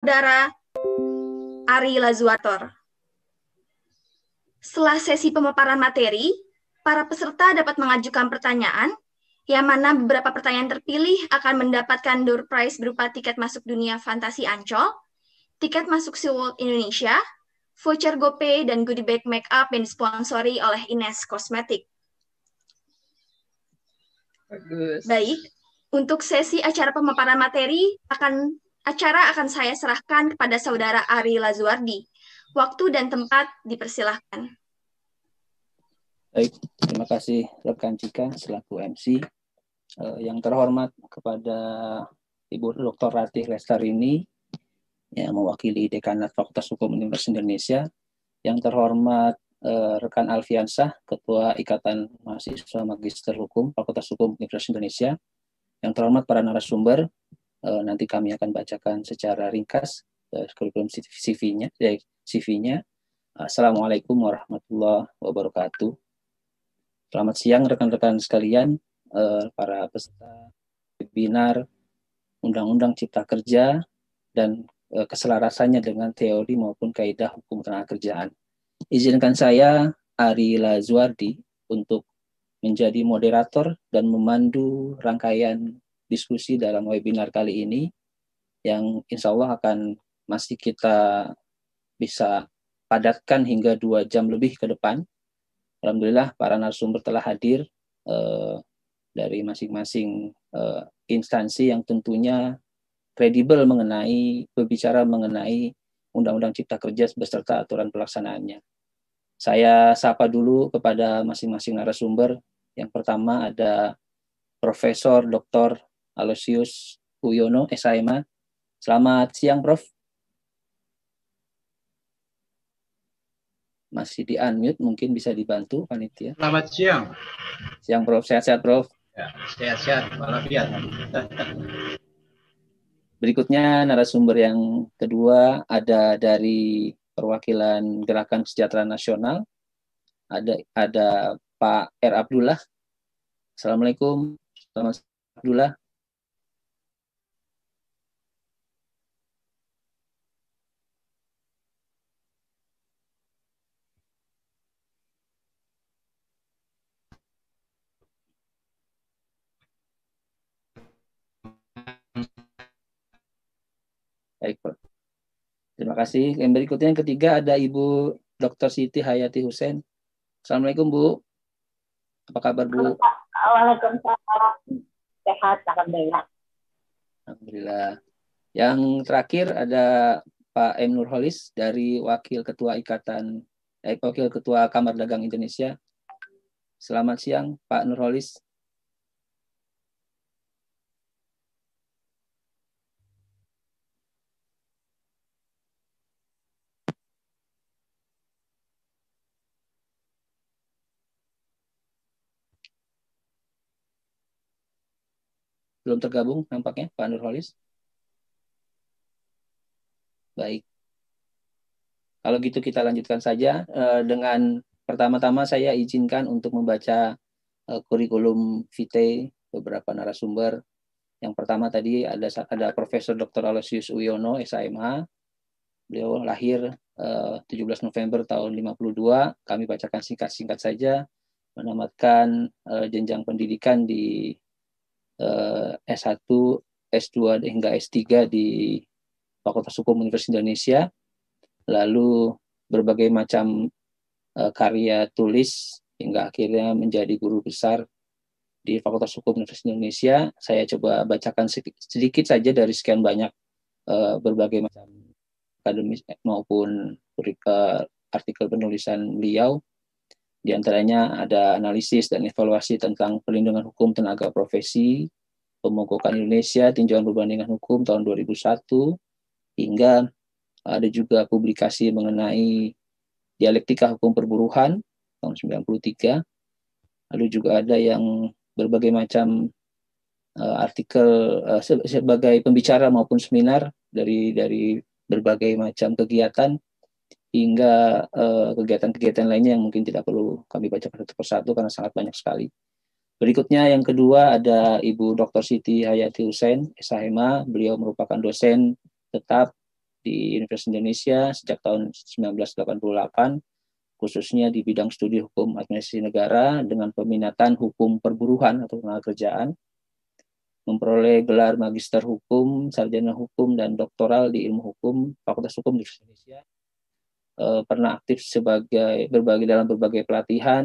saudara Ari Lazuator. Setelah sesi pemaparan materi, para peserta dapat mengajukan pertanyaan, yang mana beberapa pertanyaan terpilih akan mendapatkan door prize berupa tiket masuk dunia fantasi Ancol, tiket masuk SeaWorld Indonesia, voucher GoPay, dan goodie bag make up yang disponsori oleh Ines Cosmetic. Bagus. Baik, untuk sesi acara pemaparan materi akan acara akan saya serahkan kepada saudara Ari Lazuardi. Waktu dan tempat dipersilahkan. Baik, terima kasih rekan Cika selaku MC. Uh, yang terhormat kepada Ibu Dr. Ratih Lestarini yang mewakili Dekanat Fakultas Hukum Universitas Indonesia. Yang terhormat uh, rekan Alfiansah, Ketua Ikatan Mahasiswa Magister Hukum Fakultas Hukum Universitas Indonesia. Yang terhormat para narasumber, uh, nanti kami akan bacakan secara ringkas uh, kurikulum CV-nya, CV-nya. Assalamualaikum warahmatullahi wabarakatuh. Selamat siang rekan-rekan sekalian, para peserta webinar Undang-Undang Cipta Kerja dan keselarasannya dengan teori maupun kaidah hukum tenaga kerjaan. Izinkan saya Ari Lazuardi untuk menjadi moderator dan memandu rangkaian diskusi dalam webinar kali ini yang insya Allah akan masih kita bisa padatkan hingga dua jam lebih ke depan. Alhamdulillah para narasumber telah hadir eh, dari masing-masing eh, instansi yang tentunya kredibel mengenai berbicara mengenai Undang-Undang Cipta Kerja beserta aturan pelaksanaannya. Saya sapa dulu kepada masing-masing narasumber. Yang pertama ada Profesor Dr. Aloysius Uyono, SIMA. Selamat siang, Prof. Masih di unmute, mungkin bisa dibantu panitia. Selamat siang. Siang, Prof. Sehat-sehat, Prof. Ya, sehat-sehat, walafiat. Berikutnya narasumber yang kedua ada dari perwakilan Gerakan Kesejahteraan Nasional. Ada ada Pak R Abdullah. Assalamualaikum, Selamat Abdullah. Baik, Pak. Terima kasih. Yang berikutnya yang ketiga ada Ibu Dr. Siti Hayati Husen. Assalamualaikum Bu. Apa kabar Bu? Waalaikumsalam. Sehat, Alhamdulillah. Alhamdulillah. Yang terakhir ada Pak M. Nurholis dari Wakil Ketua Ikatan eh, Wakil Ketua Kamar Dagang Indonesia. Selamat siang Pak Nurholis. Belum tergabung nampaknya Pak Nurholis. Baik. Kalau gitu kita lanjutkan saja uh, dengan pertama-tama saya izinkan untuk membaca uh, kurikulum vitae beberapa narasumber. Yang pertama tadi ada ada Profesor Dr. Aloysius Uyono, SIMH. Beliau lahir uh, 17 November tahun 52. Kami bacakan singkat-singkat saja menamatkan jenjang pendidikan di uh, S1, S2 hingga S3 di Fakultas Hukum Universitas Indonesia, lalu berbagai macam uh, karya tulis hingga akhirnya menjadi guru besar di Fakultas Hukum Universitas Indonesia. Saya coba bacakan sedikit saja dari sekian banyak uh, berbagai macam akademis maupun artikel penulisan beliau. Di antaranya ada analisis dan evaluasi tentang perlindungan hukum tenaga profesi, pemogokan Indonesia, tinjauan perbandingan hukum tahun 2001, hingga ada juga publikasi mengenai dialektika hukum perburuhan tahun 93. Lalu juga ada yang berbagai macam uh, artikel uh, sebagai pembicara maupun seminar dari dari berbagai macam kegiatan hingga kegiatan-kegiatan uh, lainnya yang mungkin tidak perlu kami bacakan satu persatu karena sangat banyak sekali. Berikutnya yang kedua ada Ibu Dr. Siti Hayati Hussein, SHMA. Beliau merupakan dosen tetap di Universitas Indonesia sejak tahun 1988, khususnya di bidang studi hukum administrasi negara dengan peminatan hukum perburuhan atau tenaga kerjaan, memperoleh gelar magister hukum, sarjana hukum, dan doktoral di ilmu hukum Fakultas Hukum di Indonesia. E, pernah aktif sebagai berbagai dalam berbagai pelatihan,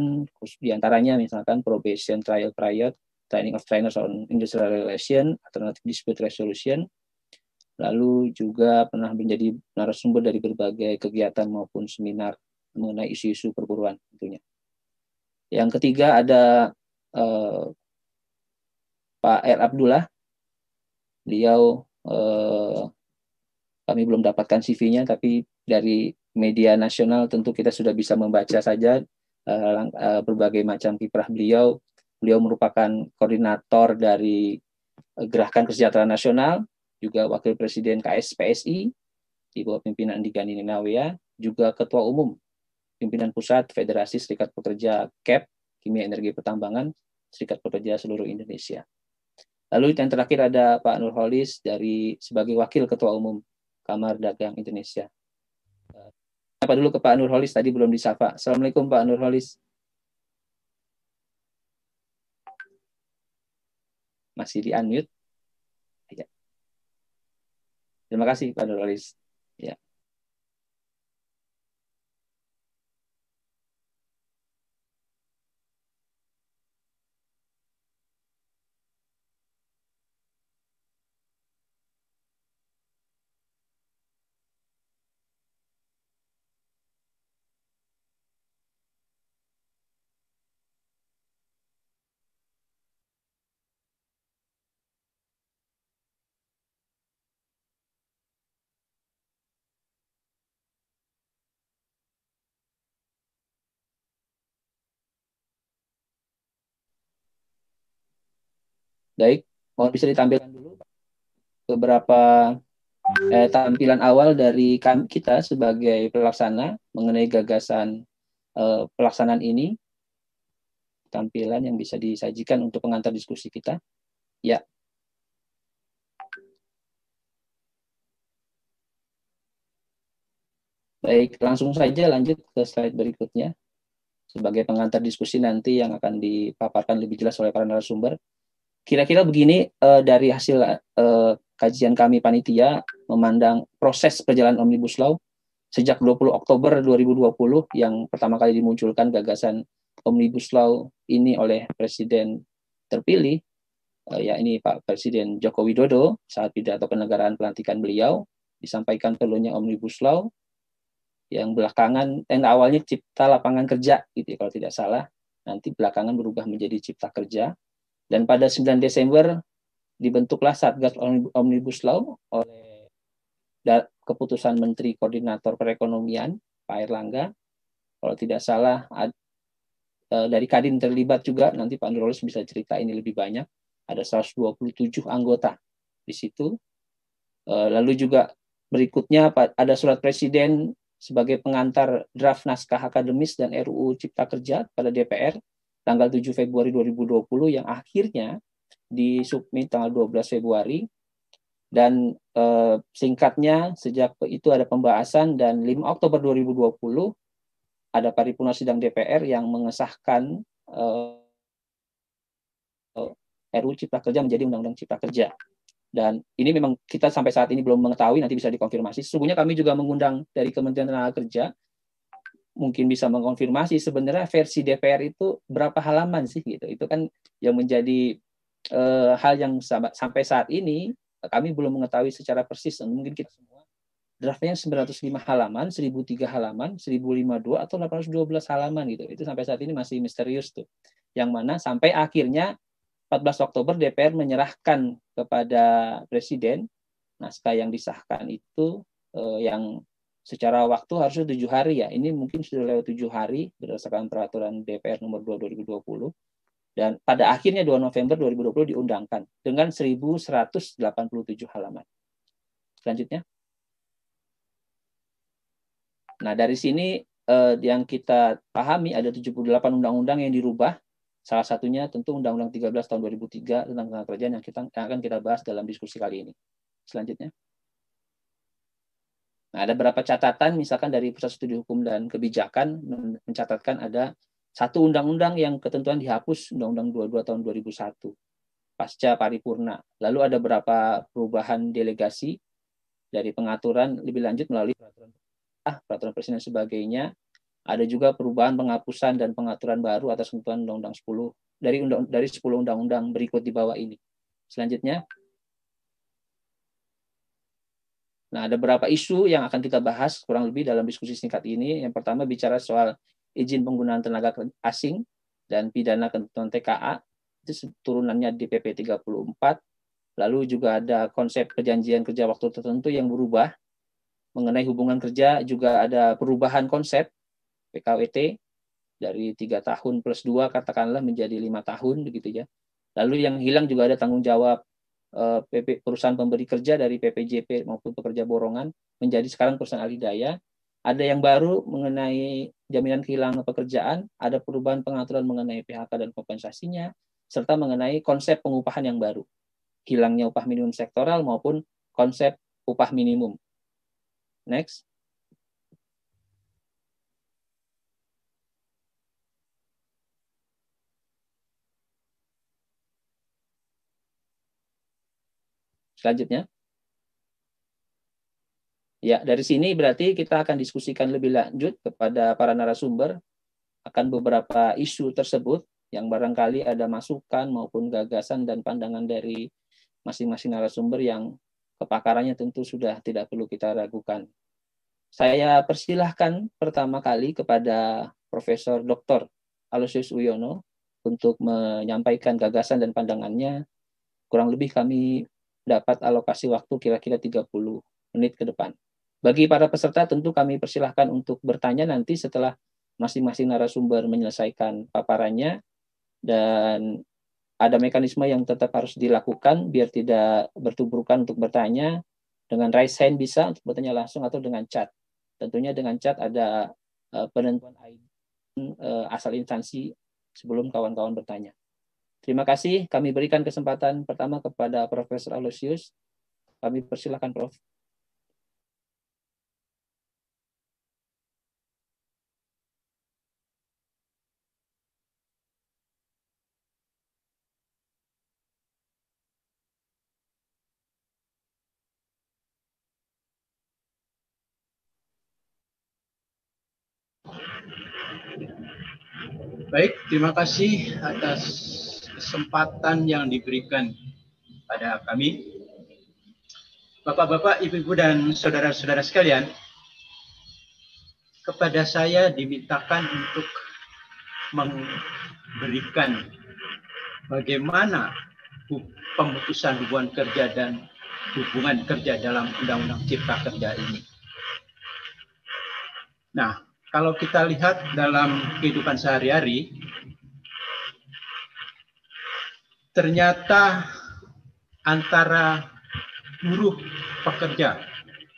di antaranya misalkan probation trial period, training of trainers on industrial relation, alternative dispute resolution, lalu juga pernah menjadi narasumber dari berbagai kegiatan maupun seminar mengenai isu-isu perburuan tentunya. Yang ketiga ada eh, Pak R. Abdullah. Beliau eh, kami belum dapatkan CV-nya, tapi dari media nasional tentu kita sudah bisa membaca saja eh, eh berbagai macam kiprah beliau. Beliau merupakan koordinator dari eh, Gerakan Kesejahteraan Nasional, juga Wakil Presiden KSPSI di bawah pimpinan Digani Ninawea, juga Ketua Umum Pimpinan Pusat Federasi Serikat Pekerja KEP, Kimia Energi Pertambangan, Serikat Pekerja seluruh Indonesia. Lalu yang terakhir ada Pak Nurholis dari sebagai Wakil Ketua Umum Kamar Dagang Indonesia. Apa dulu ke Pak Nurholis, tadi belum disapa. Assalamualaikum Pak Nurholis. Masih di unmute. Terima kasih Pak Nurholis. Ya. Baik, mohon bisa ditampilkan dulu beberapa eh, tampilan awal dari kami, kita sebagai pelaksana mengenai gagasan eh, pelaksanaan ini. Tampilan yang bisa disajikan untuk pengantar diskusi kita. Ya. Baik, langsung saja lanjut ke slide berikutnya. Sebagai pengantar diskusi nanti yang akan dipaparkan lebih jelas oleh para narasumber. Kira-kira begini uh, dari hasil uh, kajian kami panitia memandang proses perjalanan Omnibus Law sejak 20 Oktober 2020 yang pertama kali dimunculkan gagasan Omnibus Law ini oleh Presiden terpilih uh, ya ini Pak Presiden Joko Widodo saat pidato kenegaraan pelantikan beliau disampaikan perlunya Omnibus Law yang belakangan dan awalnya cipta lapangan kerja gitu ya, kalau tidak salah. Nanti belakangan berubah menjadi cipta kerja dan pada 9 Desember dibentuklah Satgas Omnibus Law oleh keputusan Menteri Koordinator Perekonomian Pak Erlangga. Kalau tidak salah e, dari Kadin terlibat juga nanti Pak Nurulus bisa cerita ini lebih banyak. Ada 127 anggota di situ. E, lalu juga berikutnya ada surat presiden sebagai pengantar draft naskah akademis dan RUU Cipta Kerja pada DPR tanggal 7 Februari 2020 yang akhirnya disubmit tanggal 12 Februari dan eh, singkatnya sejak itu ada pembahasan dan 5 Oktober 2020 ada paripurna sidang DPR yang mengesahkan eh, RUU Cipta Kerja menjadi Undang-Undang Cipta Kerja. Dan ini memang kita sampai saat ini belum mengetahui, nanti bisa dikonfirmasi. Sesungguhnya kami juga mengundang dari Kementerian Tenaga Kerja mungkin bisa mengkonfirmasi sebenarnya versi DPR itu berapa halaman sih gitu. Itu kan yang menjadi uh, hal yang sampai saat ini kami belum mengetahui secara persis mungkin kita semua draftnya 905 halaman, 1003 halaman, 1052 atau 812 halaman gitu. Itu sampai saat ini masih misterius tuh. Yang mana sampai akhirnya 14 Oktober DPR menyerahkan kepada presiden naskah yang disahkan itu eh, yang secara waktu harusnya tujuh hari ya. Ini mungkin sudah lewat tujuh hari berdasarkan peraturan DPR nomor 2 2020. Dan pada akhirnya 2 November 2020 diundangkan dengan 1187 halaman. Selanjutnya. Nah, dari sini eh, yang kita pahami ada 78 undang-undang yang dirubah. Salah satunya tentu Undang-Undang 13 tahun 2003 tentang tenaga kerjaan yang kita yang akan kita bahas dalam diskusi kali ini. Selanjutnya. Nah, ada beberapa catatan, misalkan dari Pusat Studi Hukum dan Kebijakan mencatatkan ada satu undang-undang yang ketentuan dihapus, Undang-Undang 22 tahun 2001, pasca paripurna. Lalu ada beberapa perubahan delegasi dari pengaturan lebih lanjut melalui peraturan ah, peraturan presiden dan sebagainya. Ada juga perubahan penghapusan dan pengaturan baru atas ketentuan Undang-Undang 10 dari undang dari 10 undang-undang berikut di bawah ini. Selanjutnya, Nah, ada beberapa isu yang akan kita bahas kurang lebih dalam diskusi singkat ini. Yang pertama bicara soal izin penggunaan tenaga asing dan pidana ketentuan TKA. Itu turunannya di PP 34. Lalu juga ada konsep perjanjian kerja waktu tertentu yang berubah. Mengenai hubungan kerja juga ada perubahan konsep PKWT dari tiga tahun plus dua katakanlah menjadi lima tahun begitu ya. Lalu yang hilang juga ada tanggung jawab PP, eh, perusahaan pemberi kerja dari PPJP maupun pekerja borongan menjadi sekarang perusahaan alih daya. Ada yang baru mengenai jaminan kehilangan pekerjaan, ada perubahan pengaturan mengenai PHK dan kompensasinya, serta mengenai konsep pengupahan yang baru. Hilangnya upah minimum sektoral maupun konsep upah minimum. Next. Selanjutnya. Ya, dari sini berarti kita akan diskusikan lebih lanjut kepada para narasumber akan beberapa isu tersebut yang barangkali ada masukan maupun gagasan dan pandangan dari masing-masing narasumber yang kepakarannya tentu sudah tidak perlu kita ragukan. Saya persilahkan pertama kali kepada Profesor Dr. Aloysius Uyono untuk menyampaikan gagasan dan pandangannya. Kurang lebih kami dapat alokasi waktu kira-kira 30 menit ke depan. Bagi para peserta tentu kami persilahkan untuk bertanya nanti setelah masing-masing narasumber menyelesaikan paparannya dan ada mekanisme yang tetap harus dilakukan biar tidak bertubrukan untuk bertanya dengan raise hand bisa untuk bertanya langsung atau dengan chat. Tentunya dengan chat ada uh, penentuan uh, asal instansi sebelum kawan-kawan bertanya. Terima kasih. Kami berikan kesempatan pertama kepada Profesor Aloysius. Kami persilakan, Prof. Baik, terima kasih atas kesempatan yang diberikan pada kami. Bapak-bapak, ibu-ibu, dan saudara-saudara sekalian, kepada saya dimintakan untuk memberikan bagaimana pemutusan hubungan kerja dan hubungan kerja dalam Undang-Undang Cipta Kerja ini. Nah, kalau kita lihat dalam kehidupan sehari-hari, ternyata antara buruh pekerja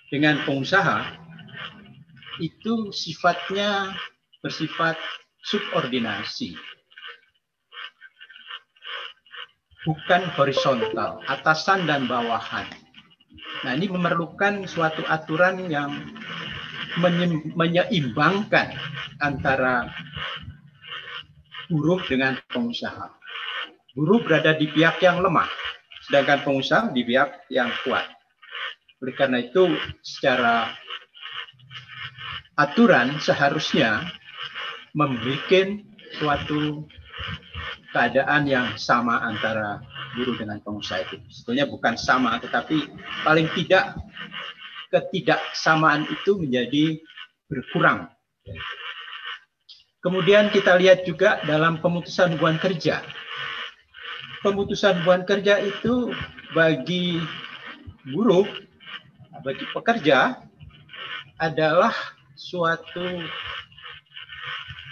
dengan pengusaha itu sifatnya bersifat subordinasi. Bukan horizontal, atasan dan bawahan. Nah, ini memerlukan suatu aturan yang menyeimbangkan antara buruh dengan pengusaha buruh berada di pihak yang lemah, sedangkan pengusaha di pihak yang kuat. Oleh karena itu, secara aturan seharusnya membuat suatu keadaan yang sama antara buruh dengan pengusaha itu. Sebetulnya bukan sama, tetapi paling tidak ketidaksamaan itu menjadi berkurang. Kemudian kita lihat juga dalam pemutusan hubungan kerja pemutusan hubungan kerja itu bagi buruh, bagi pekerja adalah suatu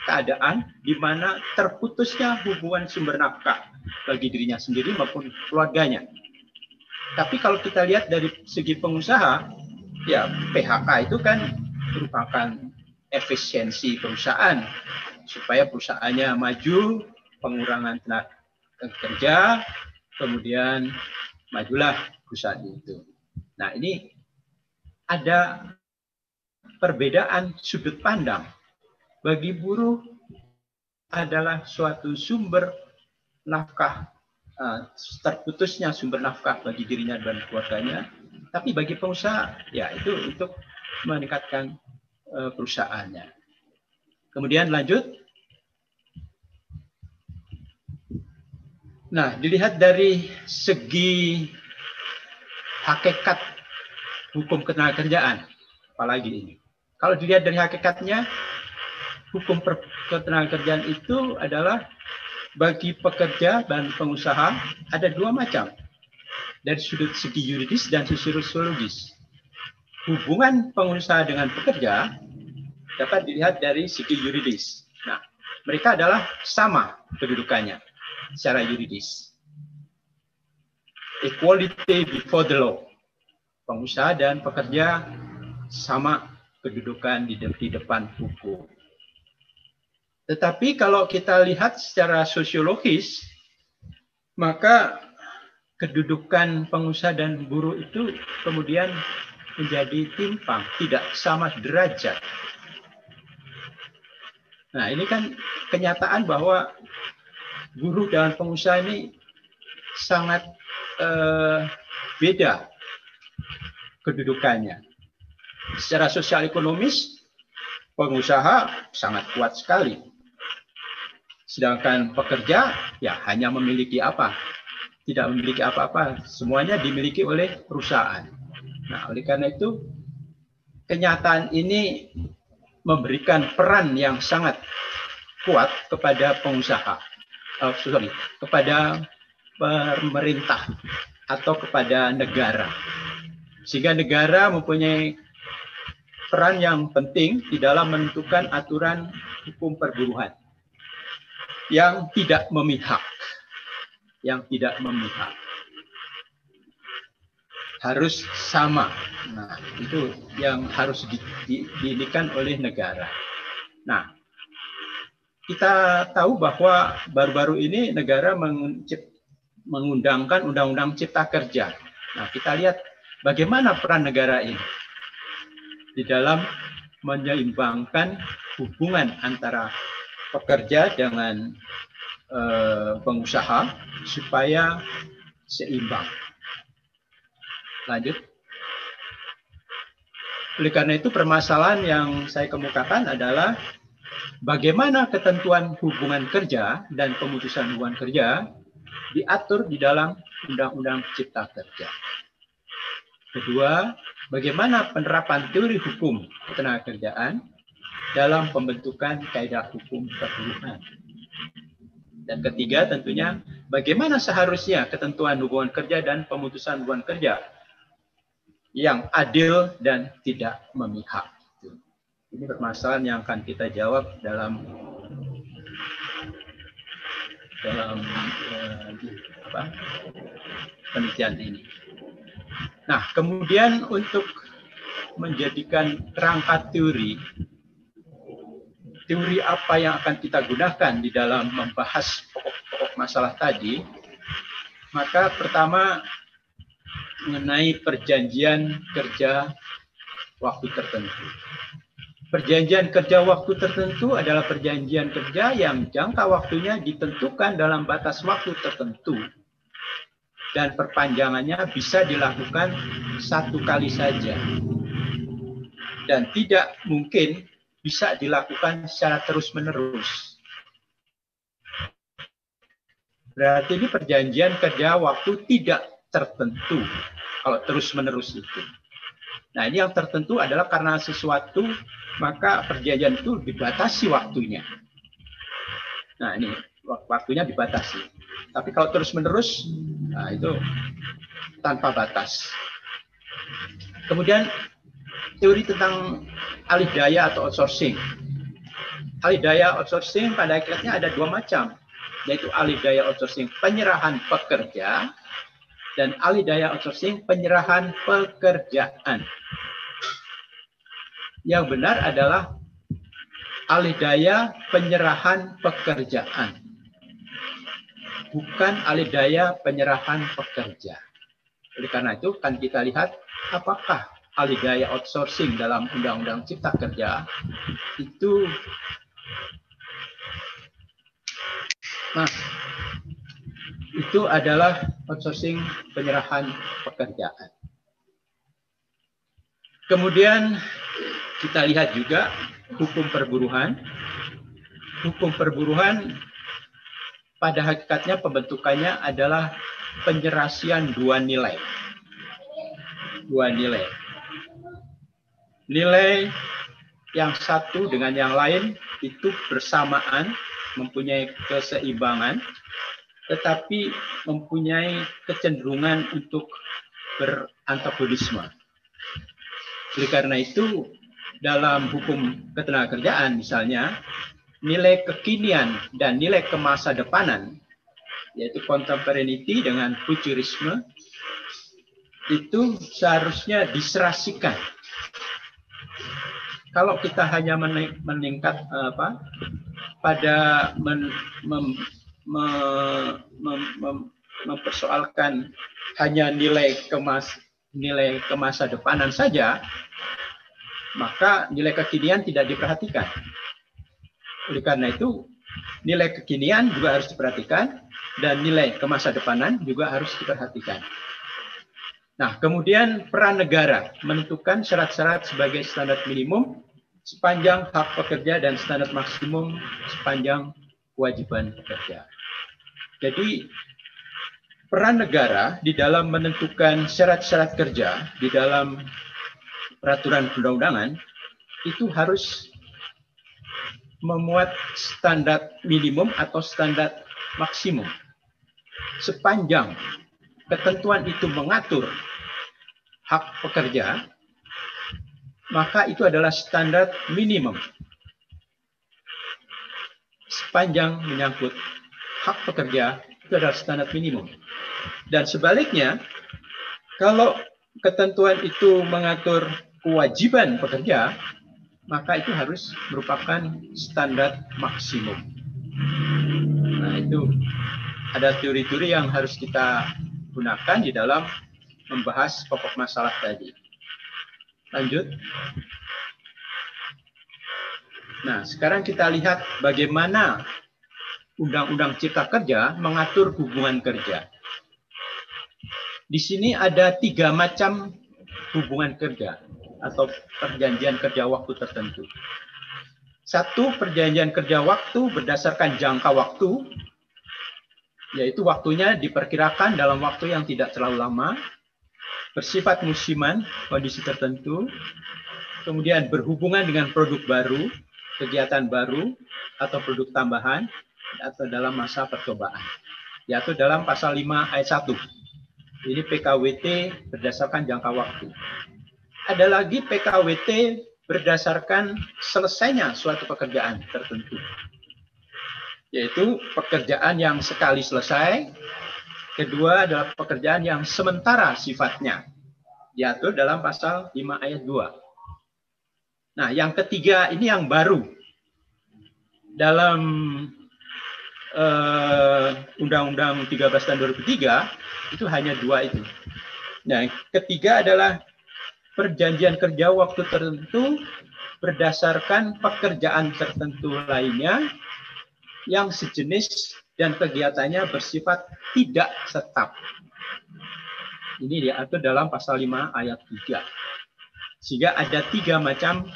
keadaan di mana terputusnya hubungan sumber nafkah bagi dirinya sendiri maupun keluarganya. Tapi kalau kita lihat dari segi pengusaha, ya PHK itu kan merupakan efisiensi perusahaan supaya perusahaannya maju, pengurangan tenaga kerja, kemudian majulah perusahaan itu. Nah ini ada perbedaan sudut pandang bagi buruh adalah suatu sumber nafkah uh, terputusnya sumber nafkah bagi dirinya dan keluarganya tapi bagi pengusaha ya itu untuk meningkatkan uh, perusahaannya kemudian lanjut nah dilihat dari segi hakikat hukum ketenagakerjaan apalagi ini kalau dilihat dari hakikatnya hukum ketenagakerjaan itu adalah bagi pekerja dan pengusaha ada dua macam dari sudut segi yuridis dan sisi sosiologis. Hubungan pengusaha dengan pekerja dapat dilihat dari segi yuridis. Nah, mereka adalah sama kedudukannya secara yuridis. Equality before the law. Pengusaha dan pekerja sama kedudukan di depan hukum. Tetapi kalau kita lihat secara sosiologis, maka kedudukan pengusaha dan buruh itu kemudian menjadi timpang, tidak sama derajat. Nah, ini kan kenyataan bahwa buruh dan pengusaha ini sangat eh, beda kedudukannya. Secara sosial ekonomis, pengusaha sangat kuat sekali Sedangkan pekerja ya hanya memiliki apa? Tidak memiliki apa-apa. Semuanya dimiliki oleh perusahaan. Nah, oleh karena itu kenyataan ini memberikan peran yang sangat kuat kepada pengusaha. Oh, sorry, kepada pemerintah atau kepada negara. Sehingga negara mempunyai peran yang penting di dalam menentukan aturan hukum perburuhan yang tidak memihak. Yang tidak memihak. Harus sama. Nah, itu yang harus di, oleh negara. Nah, kita tahu bahwa baru-baru ini negara mengundangkan Undang-Undang Cipta Kerja. Nah, kita lihat bagaimana peran negara ini di dalam menyeimbangkan hubungan antara pekerja dengan uh, pengusaha supaya seimbang. Lanjut. Oleh karena itu permasalahan yang saya kemukakan adalah bagaimana ketentuan hubungan kerja dan pemutusan hubungan kerja diatur di dalam Undang-Undang Cipta Kerja. Kedua, bagaimana penerapan teori hukum ketenagakerjaan dalam pembentukan kaidah hukum perburuhan. Dan ketiga tentunya bagaimana seharusnya ketentuan hubungan kerja dan pemutusan hubungan kerja yang adil dan tidak memihak. Ini permasalahan yang akan kita jawab dalam dalam eh, apa, penelitian ini. Nah, kemudian untuk menjadikan rangka teori teori apa yang akan kita gunakan di dalam membahas pokok-pokok masalah tadi, maka pertama mengenai perjanjian kerja waktu tertentu. Perjanjian kerja waktu tertentu adalah perjanjian kerja yang jangka waktunya ditentukan dalam batas waktu tertentu dan perpanjangannya bisa dilakukan satu kali saja dan tidak mungkin bisa dilakukan secara terus-menerus. Berarti ini perjanjian kerja waktu tidak tertentu kalau terus-menerus itu. Nah ini yang tertentu adalah karena sesuatu maka perjanjian itu dibatasi waktunya. Nah ini waktunya dibatasi. Tapi kalau terus-menerus, nah itu tanpa batas. Kemudian teori tentang alih daya atau outsourcing. Alih daya outsourcing pada akhirnya ada dua macam, yaitu alih daya outsourcing penyerahan pekerja dan alih daya outsourcing penyerahan pekerjaan. Yang benar adalah alih daya penyerahan pekerjaan. Bukan alih daya penyerahan pekerja. Oleh karena itu kan kita lihat apakah alih daya outsourcing dalam Undang-Undang Cipta Kerja itu nah itu adalah outsourcing penyerahan pekerjaan. Kemudian kita lihat juga hukum perburuhan. Hukum perburuhan pada hakikatnya pembentukannya adalah penyerasian dua nilai. Dua nilai. Nilai yang satu dengan yang lain itu bersamaan mempunyai keseimbangan tetapi mempunyai kecenderungan untuk berantagonisme. Oleh karena itu, dalam hukum ketenagakerjaan misalnya, nilai kekinian dan nilai kemasa depanan, yaitu contemporaneity dengan futurisme, itu seharusnya diserasikan. Kalau kita hanya meningkat apa pada men, mem, me, mem, mem, mempersoalkan hanya nilai kemas nilai kemasa depanan saja, maka nilai kekinian tidak diperhatikan. Oleh karena itu, nilai kekinian juga harus diperhatikan dan nilai kemasa depanan juga harus diperhatikan. Nah, kemudian peran negara menentukan syarat-syarat sebagai standar minimum sepanjang hak pekerja dan standar maksimum sepanjang kewajiban pekerja. Jadi peran negara di dalam menentukan syarat-syarat kerja di dalam peraturan perundang-undangan itu harus memuat standar minimum atau standar maksimum. Sepanjang ketentuan itu mengatur hak pekerja, maka itu adalah standar minimum. Sepanjang menyangkut hak pekerja adalah standar minimum. Dan sebaliknya, kalau ketentuan itu mengatur kewajiban pekerja, maka itu harus merupakan standar maksimum. Nah, itu ada teori-teori yang harus kita gunakan di dalam membahas pokok masalah tadi. Lanjut. Nah, sekarang kita lihat bagaimana Undang-Undang Cipta Kerja mengatur hubungan kerja. Di sini ada tiga macam hubungan kerja atau perjanjian kerja waktu tertentu. Satu, perjanjian kerja waktu berdasarkan jangka waktu, yaitu waktunya diperkirakan dalam waktu yang tidak terlalu lama, bersifat musiman, kondisi tertentu, kemudian berhubungan dengan produk baru, kegiatan baru, atau produk tambahan, atau dalam masa percobaan. Yaitu dalam pasal 5 ayat 1. Ini PKWT berdasarkan jangka waktu. Ada lagi PKWT berdasarkan selesainya suatu pekerjaan tertentu. Yaitu pekerjaan yang sekali selesai, kedua adalah pekerjaan yang sementara sifatnya. Diatur dalam pasal 5 ayat 2. Nah, yang ketiga ini yang baru. Dalam Eh, Undang-Undang uh, 13 tahun 2003 itu hanya dua itu. Nah, ketiga adalah perjanjian kerja waktu tertentu berdasarkan pekerjaan tertentu lainnya yang sejenis dan kegiatannya bersifat tidak tetap. Ini diatur dalam pasal 5 ayat 3. Sehingga ada tiga macam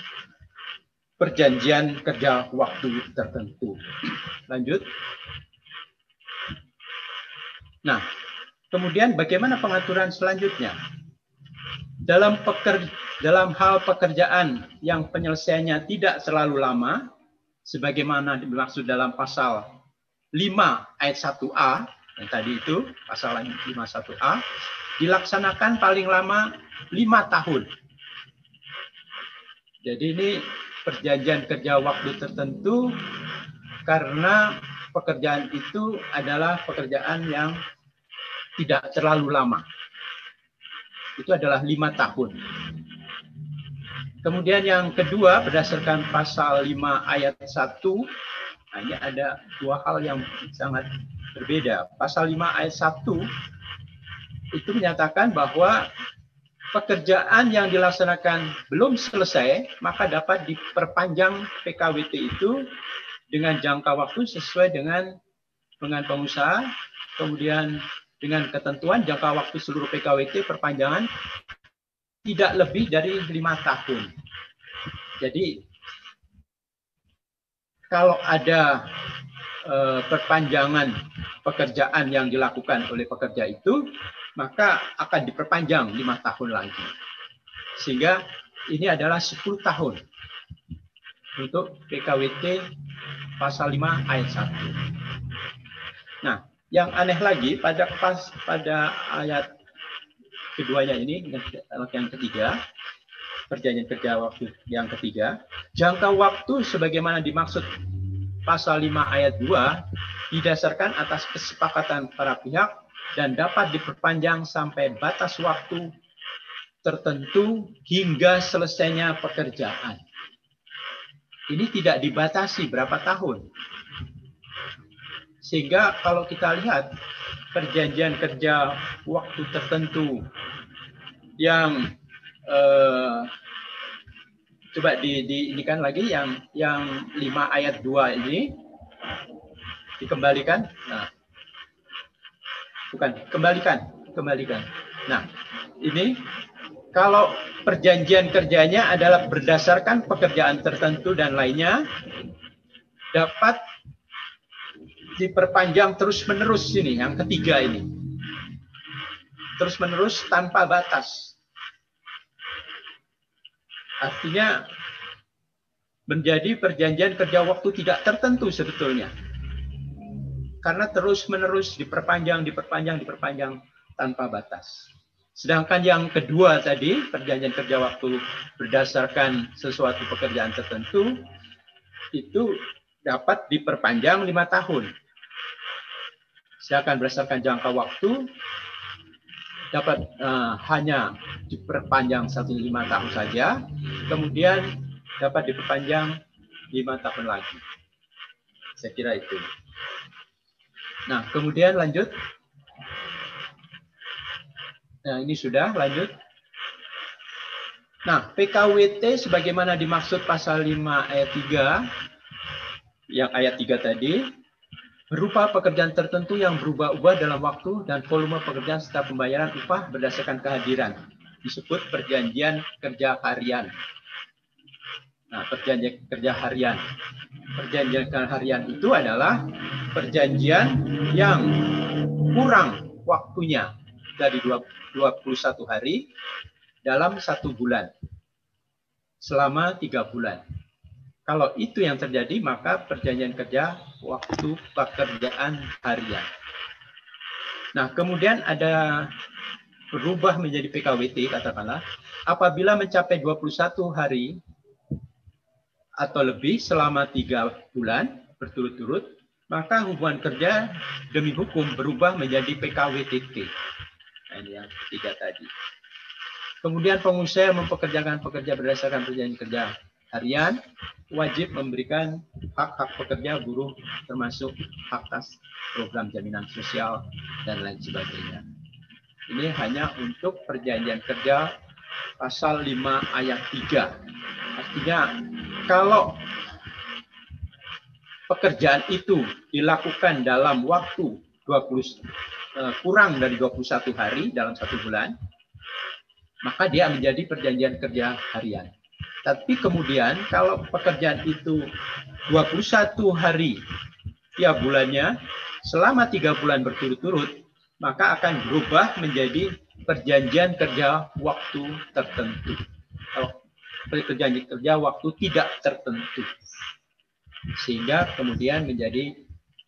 perjanjian kerja waktu tertentu. Lanjut. Nah, kemudian bagaimana pengaturan selanjutnya? Dalam peker, dalam hal pekerjaan yang penyelesaiannya tidak terlalu lama, sebagaimana dimaksud dalam pasal 5 ayat 1A, yang tadi itu, pasal 51A, dilaksanakan paling lama lima tahun. Jadi ini perjanjian kerja waktu tertentu karena pekerjaan itu adalah pekerjaan yang tidak terlalu lama. Itu adalah lima tahun. Kemudian yang kedua berdasarkan pasal 5 ayat 1, nah ini ada dua hal yang sangat berbeda. Pasal 5 ayat 1 itu menyatakan bahwa pekerjaan yang dilaksanakan belum selesai, maka dapat diperpanjang PKWT itu dengan jangka waktu sesuai dengan dengan pengusaha, kemudian dengan ketentuan jangka waktu seluruh PKWT perpanjangan tidak lebih dari lima tahun. Jadi kalau ada eh, perpanjangan pekerjaan yang dilakukan oleh pekerja itu, maka akan diperpanjang lima tahun lagi. Sehingga ini adalah 10 tahun untuk PKWT pasal 5 ayat 1. Nah, yang aneh lagi pada pas pada ayat keduanya ini yang ketiga perjanjian kerja waktu yang ketiga jangka waktu sebagaimana dimaksud pasal 5 ayat 2 didasarkan atas kesepakatan para pihak dan dapat diperpanjang sampai batas waktu tertentu hingga selesainya pekerjaan. Ini tidak dibatasi berapa tahun. Sehingga kalau kita lihat perjanjian kerja waktu tertentu yang eh, coba di, di ini kan lagi yang yang 5 ayat 2 ini dikembalikan. Nah, bukan kembalikan, kembalikan. Nah, ini kalau perjanjian kerjanya adalah berdasarkan pekerjaan tertentu dan lainnya dapat diperpanjang terus-menerus ini yang ketiga ini. Terus-menerus tanpa batas. Artinya menjadi perjanjian kerja waktu tidak tertentu sebetulnya. Karena terus-menerus diperpanjang, diperpanjang, diperpanjang tanpa batas. Sedangkan yang kedua tadi, perjanjian kerja waktu berdasarkan sesuatu pekerjaan tertentu, itu dapat diperpanjang lima tahun. Sedangkan berdasarkan jangka waktu, dapat uh, hanya diperpanjang satu lima tahun saja, kemudian dapat diperpanjang lima tahun lagi. Saya kira itu. Nah, kemudian lanjut. Nah, ini sudah lanjut. Nah, PKWT sebagaimana dimaksud pasal 5 ayat 3 yang ayat 3 tadi berupa pekerjaan tertentu yang berubah-ubah dalam waktu dan volume pekerjaan serta pembayaran upah berdasarkan kehadiran disebut perjanjian kerja harian. Nah, perjanjian kerja harian. Perjanjian kerja harian itu adalah perjanjian yang kurang waktunya dari 21 hari dalam satu bulan selama tiga bulan. Kalau itu yang terjadi, maka perjanjian kerja waktu pekerjaan harian. Nah, kemudian ada berubah menjadi PKWT, katakanlah, apabila mencapai 21 hari atau lebih selama tiga bulan berturut-turut, maka hubungan kerja demi hukum berubah menjadi PKWTT. Nah, ini yang ketiga tadi. Kemudian pengusaha mempekerjakan pekerja berdasarkan perjanjian kerja harian, wajib memberikan hak-hak pekerja buruh termasuk hak atas program jaminan sosial dan lain sebagainya. Ini hanya untuk perjanjian kerja pasal 5 ayat 3. Artinya kalau pekerjaan itu dilakukan dalam waktu 20 Eh, kurang dari 21 hari dalam satu bulan, maka dia menjadi perjanjian kerja harian. Tapi kemudian kalau pekerjaan itu 21 hari tiap bulannya selama tiga bulan berturut-turut, maka akan berubah menjadi perjanjian kerja waktu tertentu. Kalau perjanjian kerja waktu tidak tertentu. Sehingga kemudian menjadi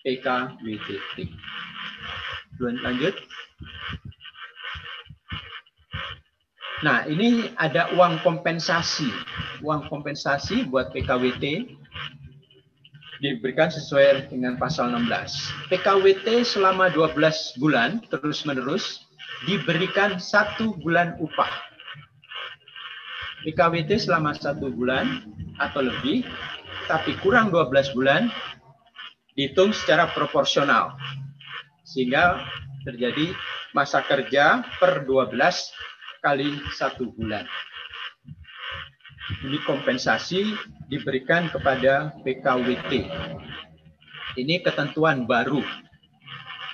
PKWTT lanjut. Nah, ini ada uang kompensasi. Uang kompensasi buat PKWT diberikan sesuai dengan pasal 16. PKWT selama 12 bulan terus-menerus diberikan satu bulan upah. PKWT selama satu bulan atau lebih, tapi kurang 12 bulan, dihitung secara proporsional sehingga terjadi masa kerja per 12 kali satu bulan. Ini kompensasi diberikan kepada PKWT. Ini ketentuan baru.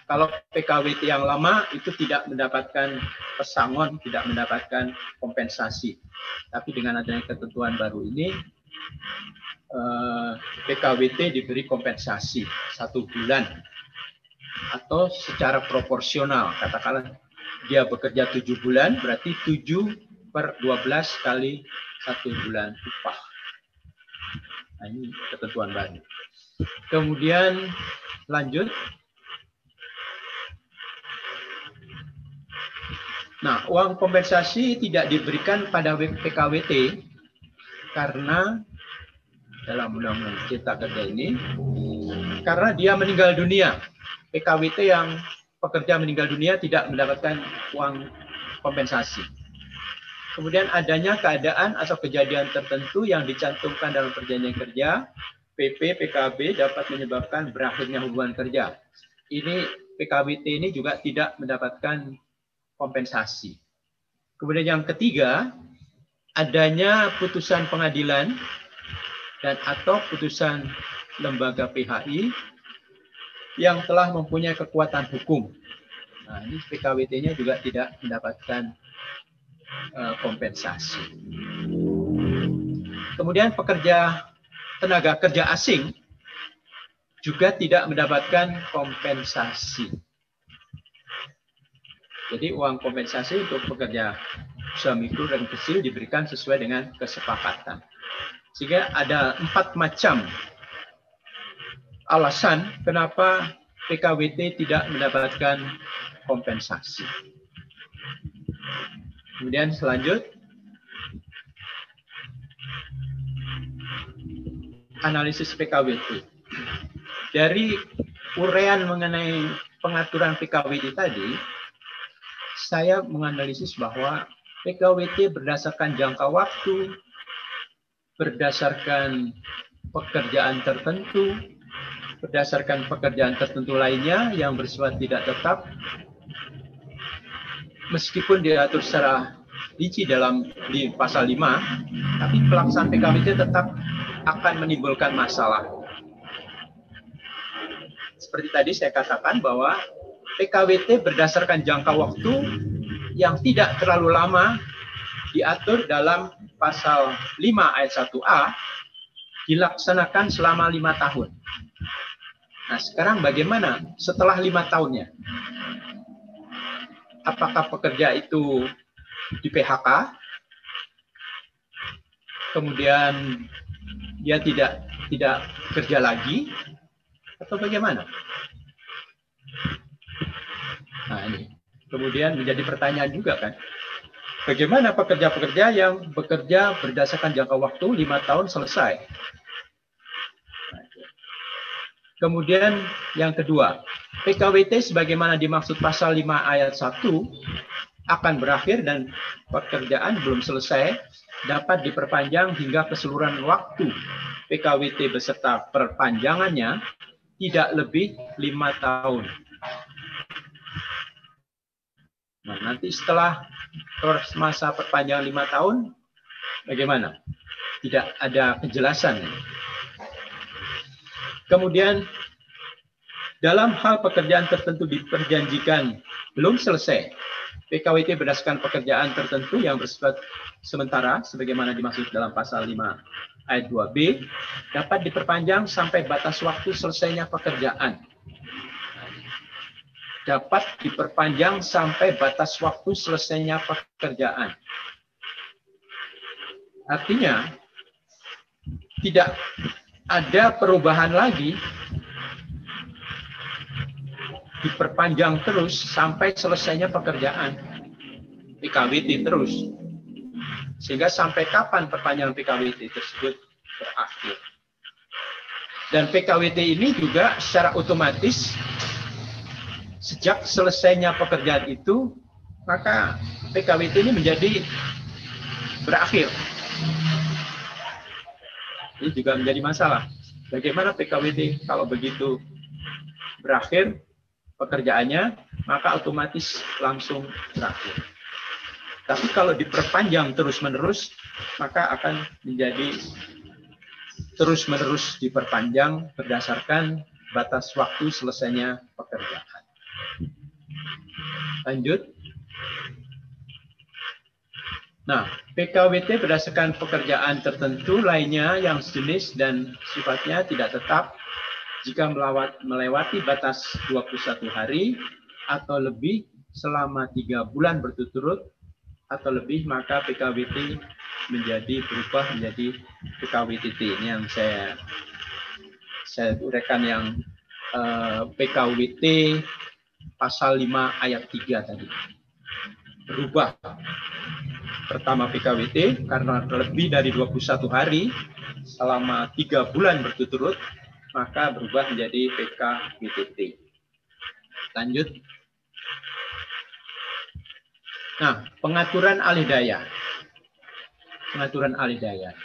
Kalau PKWT yang lama itu tidak mendapatkan pesangon, tidak mendapatkan kompensasi. Tapi dengan adanya ketentuan baru ini, eh, PKWT diberi kompensasi satu bulan atau secara proporsional. Katakanlah dia bekerja tujuh bulan, berarti tujuh per dua belas kali satu bulan upah. Nah, ini ketentuan baru. Kemudian lanjut. Nah, uang kompensasi tidak diberikan pada PKWT karena dalam undang-undang cipta kerja ini karena dia meninggal dunia. PKWT yang pekerja meninggal dunia tidak mendapatkan uang kompensasi. Kemudian adanya keadaan atau kejadian tertentu yang dicantumkan dalam perjanjian kerja, PP, PKB dapat menyebabkan berakhirnya hubungan kerja. Ini PKWT ini juga tidak mendapatkan kompensasi. Kemudian yang ketiga, adanya putusan pengadilan dan atau putusan lembaga PHI yang telah mempunyai kekuatan hukum. Nah, ini PKWT-nya juga tidak mendapatkan uh, kompensasi. Kemudian pekerja tenaga kerja asing juga tidak mendapatkan kompensasi. Jadi uang kompensasi untuk pekerja usaha mikro dan kecil diberikan sesuai dengan kesepakatan. Sehingga ada empat macam alasan kenapa PKWT tidak mendapatkan kompensasi. Kemudian selanjut analisis PKWT. Dari urean mengenai pengaturan PKWT tadi, saya menganalisis bahwa PKWT berdasarkan jangka waktu, berdasarkan pekerjaan tertentu, berdasarkan pekerjaan tertentu lainnya yang bersifat tidak tetap, meskipun diatur secara rinci dalam di pasal 5, tapi pelaksanaan PKWT tetap akan menimbulkan masalah. Seperti tadi saya katakan bahwa PKWT berdasarkan jangka waktu yang tidak terlalu lama diatur dalam pasal 5 ayat 1A dilaksanakan selama lima tahun. Nah, sekarang bagaimana setelah lima tahunnya? Apakah pekerja itu di PHK? Kemudian dia tidak tidak kerja lagi atau bagaimana? Nah, ini kemudian menjadi pertanyaan juga kan. Bagaimana pekerja-pekerja yang bekerja berdasarkan jangka waktu lima tahun selesai? Kemudian yang kedua, PKWT sebagaimana dimaksud pasal 5 ayat 1 akan berakhir dan pekerjaan belum selesai dapat diperpanjang hingga keseluruhan waktu PKWT beserta perpanjangannya tidak lebih lima tahun. Nah, nanti setelah masa perpanjangan lima tahun, bagaimana? Tidak ada kejelasan. Kemudian dalam hal pekerjaan tertentu diperjanjikan belum selesai, PKWT berdasarkan pekerjaan tertentu yang bersifat sementara, sebagaimana dimaksud dalam pasal 5 ayat 2b, dapat diperpanjang sampai batas waktu selesainya pekerjaan. Dapat diperpanjang sampai batas waktu selesainya pekerjaan. Artinya, tidak ada perubahan lagi diperpanjang terus sampai selesainya pekerjaan. PKWT terus. Sehingga sampai kapan perpanjangan PKWT tersebut berakhir. Dan PKWT ini juga secara otomatis sejak selesainya pekerjaan itu maka PKWT ini menjadi berakhir ini juga menjadi masalah. Bagaimana PKWT kalau begitu berakhir pekerjaannya, maka otomatis langsung berakhir. Tapi kalau diperpanjang terus-menerus, maka akan menjadi terus-menerus diperpanjang berdasarkan batas waktu selesainya pekerjaan. Lanjut. Nah, PKWT berdasarkan pekerjaan tertentu lainnya yang sejenis dan sifatnya tidak tetap jika melewati batas 21 hari atau lebih selama tiga bulan berturut-turut atau lebih maka PKWT menjadi berubah menjadi PKWTT ini yang saya saya uraikan yang eh, PKWT pasal 5 ayat 3 tadi berubah pertama PKWT karena lebih dari 21 hari selama tiga bulan berturut-turut maka berubah menjadi PKWTT. Lanjut. Nah, pengaturan alih daya. Pengaturan alih daya.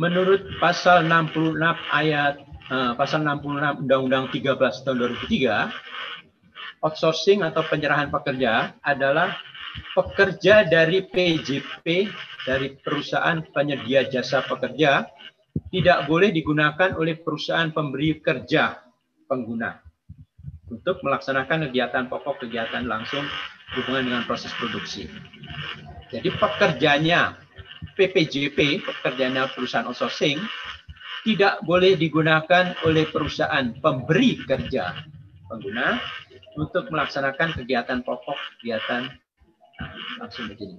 Menurut pasal 66 ayat uh, pasal 66 Undang-Undang 13 tahun 2003, outsourcing atau penyerahan pekerja adalah pekerja dari PJP dari perusahaan penyedia jasa pekerja tidak boleh digunakan oleh perusahaan pemberi kerja pengguna untuk melaksanakan kegiatan pokok kegiatan langsung hubungan dengan proses produksi. Jadi pekerjanya PPJP, pekerjanya perusahaan outsourcing, tidak boleh digunakan oleh perusahaan pemberi kerja pengguna untuk melaksanakan kegiatan pokok kegiatan langsung begini.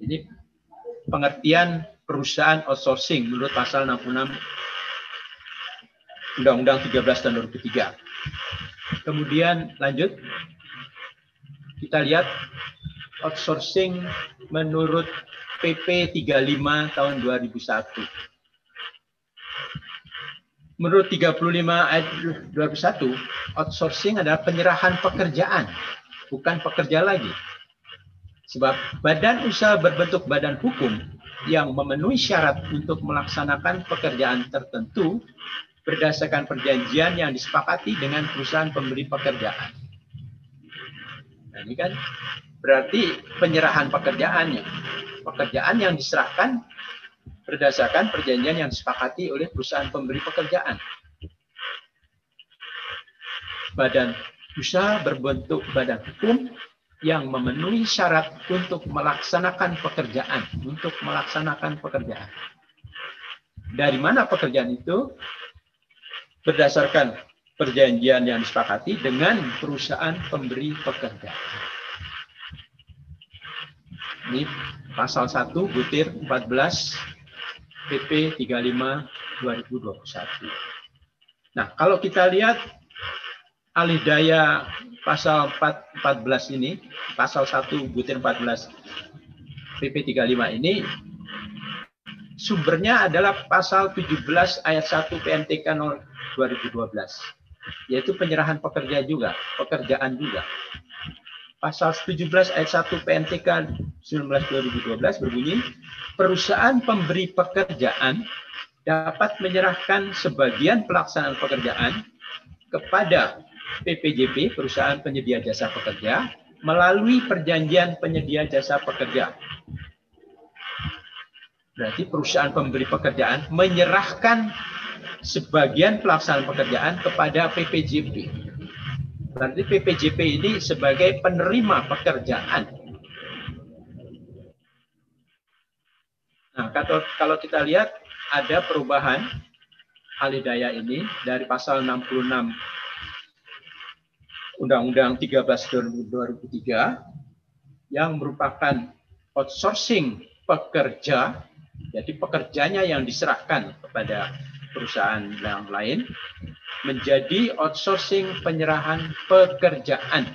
Ini pengertian perusahaan outsourcing menurut pasal 66 Undang-Undang 13 tahun 2003. Kemudian lanjut kita lihat outsourcing menurut PP 35 tahun 2001. Menurut 35 ayat 21, outsourcing adalah penyerahan pekerjaan, bukan pekerja lagi. Sebab badan usaha berbentuk badan hukum yang memenuhi syarat untuk melaksanakan pekerjaan tertentu berdasarkan perjanjian yang disepakati dengan perusahaan pemberi pekerjaan. Nah, ini kan berarti penyerahan pekerjaannya. Pekerjaan yang diserahkan berdasarkan perjanjian yang disepakati oleh perusahaan pemberi pekerjaan. Badan usaha berbentuk badan hukum yang memenuhi syarat untuk melaksanakan pekerjaan, untuk melaksanakan pekerjaan. Dari mana pekerjaan itu? Berdasarkan perjanjian yang disepakati dengan perusahaan pemberi pekerjaan. Ini pasal 1 butir 14 PP 35 2021. Nah, kalau kita lihat alih daya pasal 4, 14 ini, pasal 1 butir 14 PP 35 ini sumbernya adalah pasal 17 ayat 1 PMTK 0 2012 yaitu penyerahan pekerja juga, pekerjaan juga. Pasal 17 ayat 1 PMTK 19 2012 berbunyi perusahaan pemberi pekerjaan dapat menyerahkan sebagian pelaksanaan pekerjaan kepada PPJP, perusahaan penyedia jasa pekerja, melalui perjanjian penyedia jasa pekerja. Berarti perusahaan pemberi pekerjaan menyerahkan sebagian pelaksanaan pekerjaan kepada PPJP. Berarti PPJP ini sebagai penerima pekerjaan. Nah, kalau, kalau kita lihat ada perubahan alih daya ini dari pasal 66 Undang-Undang 13 2003 yang merupakan outsourcing pekerja, jadi pekerjanya yang diserahkan kepada perusahaan yang lain, menjadi outsourcing penyerahan pekerjaan.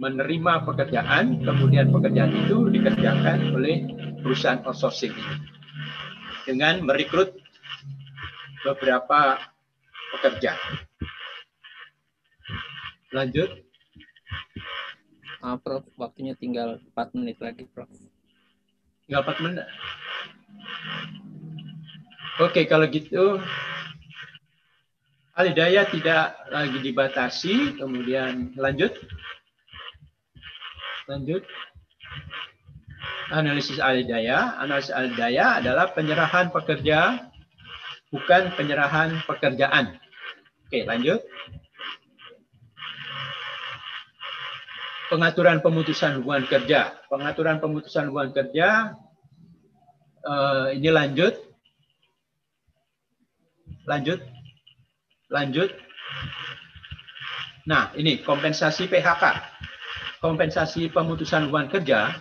Menerima pekerjaan, kemudian pekerjaan itu dikerjakan oleh perusahaan outsourcing ini. Dengan merekrut beberapa pekerja. Lanjut. Uh, Prof, waktunya tinggal 4 menit lagi, Prof. Tinggal 4 menit. Oke, kalau gitu alih daya tidak lagi dibatasi, kemudian lanjut. Lanjut. Analisis alidaya. Analisis alidaya adalah penyerahan pekerja, bukan penyerahan pekerjaan. Oke, lanjut. Pengaturan pemutusan hubungan kerja. Pengaturan pemutusan hubungan kerja. Uh, ini lanjut. Lanjut. Lanjut. Nah, ini kompensasi PHK. Kompensasi pemutusan hubungan kerja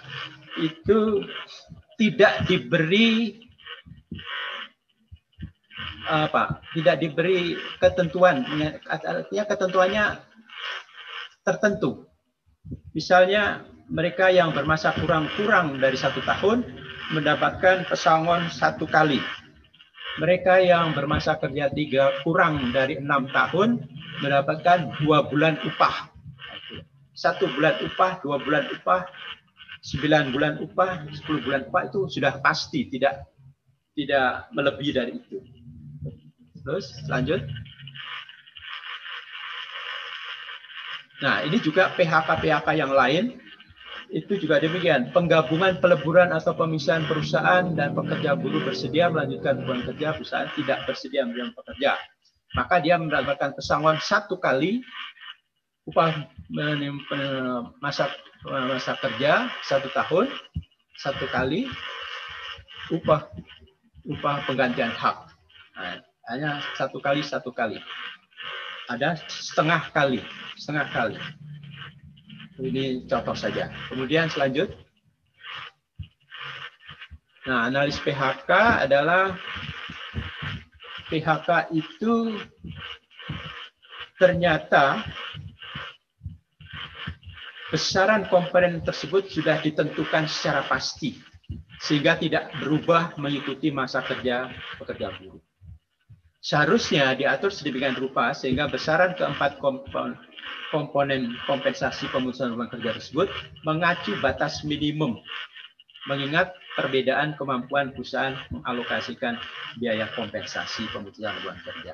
itu tidak diberi apa? Tidak diberi ketentuan, artinya ketentuannya tertentu. Misalnya mereka yang bermasa kurang-kurang dari satu tahun mendapatkan pesangon satu kali. Mereka yang bermasa kerja tiga kurang dari enam tahun mendapatkan dua bulan upah. Satu bulan upah, dua bulan upah, sembilan bulan upah, sepuluh bulan upah itu sudah pasti tidak tidak melebihi dari itu. Terus lanjut. Nah, ini juga PHK-PHK yang lain itu juga demikian. Penggabungan peleburan atau pemisahan perusahaan dan pekerja buruh bersedia melanjutkan hubungan kerja, perusahaan tidak bersedia menerima pekerja. Maka dia mendapatkan pesangon satu kali upah masa masa kerja satu tahun satu kali upah upah penggantian hak. Nah, hanya satu kali satu kali. Ada setengah kali, setengah kali. Ini contoh saja. Kemudian selanjut. Nah, analis PHK adalah PHK itu ternyata besaran komponen tersebut sudah ditentukan secara pasti sehingga tidak berubah mengikuti masa kerja pekerja buruh. Seharusnya diatur sedemikian rupa sehingga besaran keempat komponen kompensasi pemutusan hubungan kerja tersebut mengacu batas minimum mengingat perbedaan kemampuan perusahaan mengalokasikan biaya kompensasi pemutusan hubungan kerja.